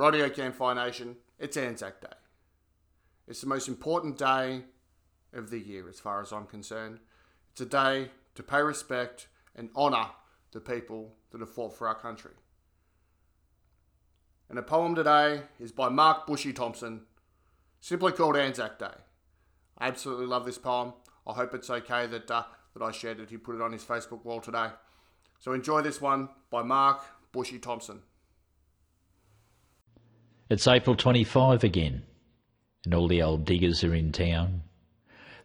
Radio Campfire Nation, it's Anzac Day. It's the most important day of the year as far as I'm concerned. It's a day to pay respect and honour the people that have fought for our country. And the poem today is by Mark Bushy Thompson, simply called Anzac Day. I absolutely love this poem. I hope it's okay that, uh, that I shared it. He put it on his Facebook wall today. So enjoy this one by Mark Bushy Thompson. It's April 25 again, and all the old diggers are in town.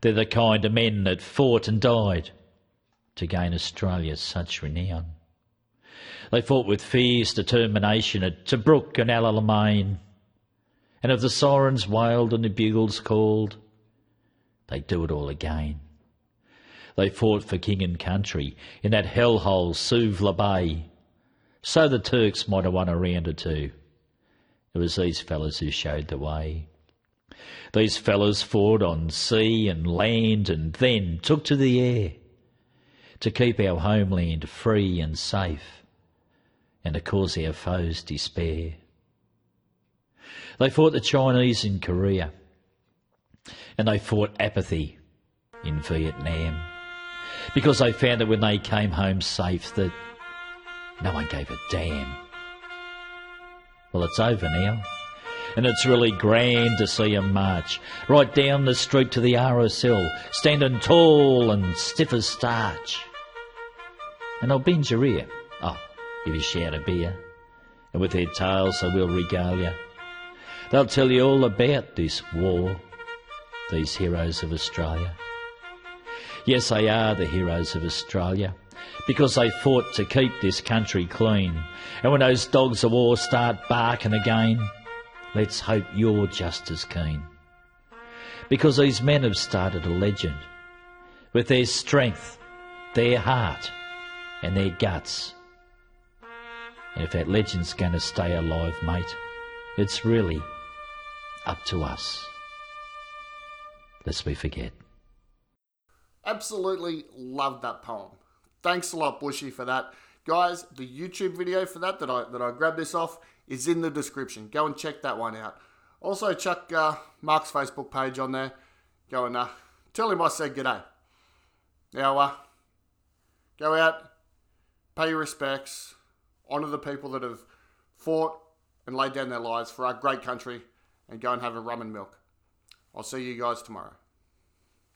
They're the kind of men that fought and died to gain Australia such renown. They fought with fierce determination at Tobruk and Alamein, and if the sirens wailed and the bugles called, they'd do it all again. They fought for king and country in that hellhole Suvla Bay, so the Turks might have won a round or two. It was these fellows who showed the way. These fellows fought on sea and land and then took to the air to keep our homeland free and safe and to cause our foes despair. They fought the Chinese in Korea and they fought apathy in Vietnam because they found that when they came home safe that no one gave a damn. Well, it's over now. And it's really grand to see 'em march right down the street to the RSL, standing tall and stiff as starch. And they'll bend your ear. Oh, give you a shout of beer. And with their tales they will regale you. They'll tell you all about this war, these heroes of Australia. Yes, they are the heroes of Australia because they fought to keep this country clean. And when those dogs of war start barking again, let's hope you're just as keen. Because these men have started a legend with their strength, their heart, and their guts. And if that legend's going to stay alive, mate, it's really up to us. Lest we forget. Absolutely love that poem. Thanks a lot, Bushy, for that. Guys, the YouTube video for that that I that I grabbed this off is in the description. Go and check that one out. Also, chuck uh, Mark's Facebook page on there. Go and uh, tell him I said g'day. Now, uh, go out, pay your respects, honour the people that have fought and laid down their lives for our great country, and go and have a rum and milk. I'll see you guys tomorrow.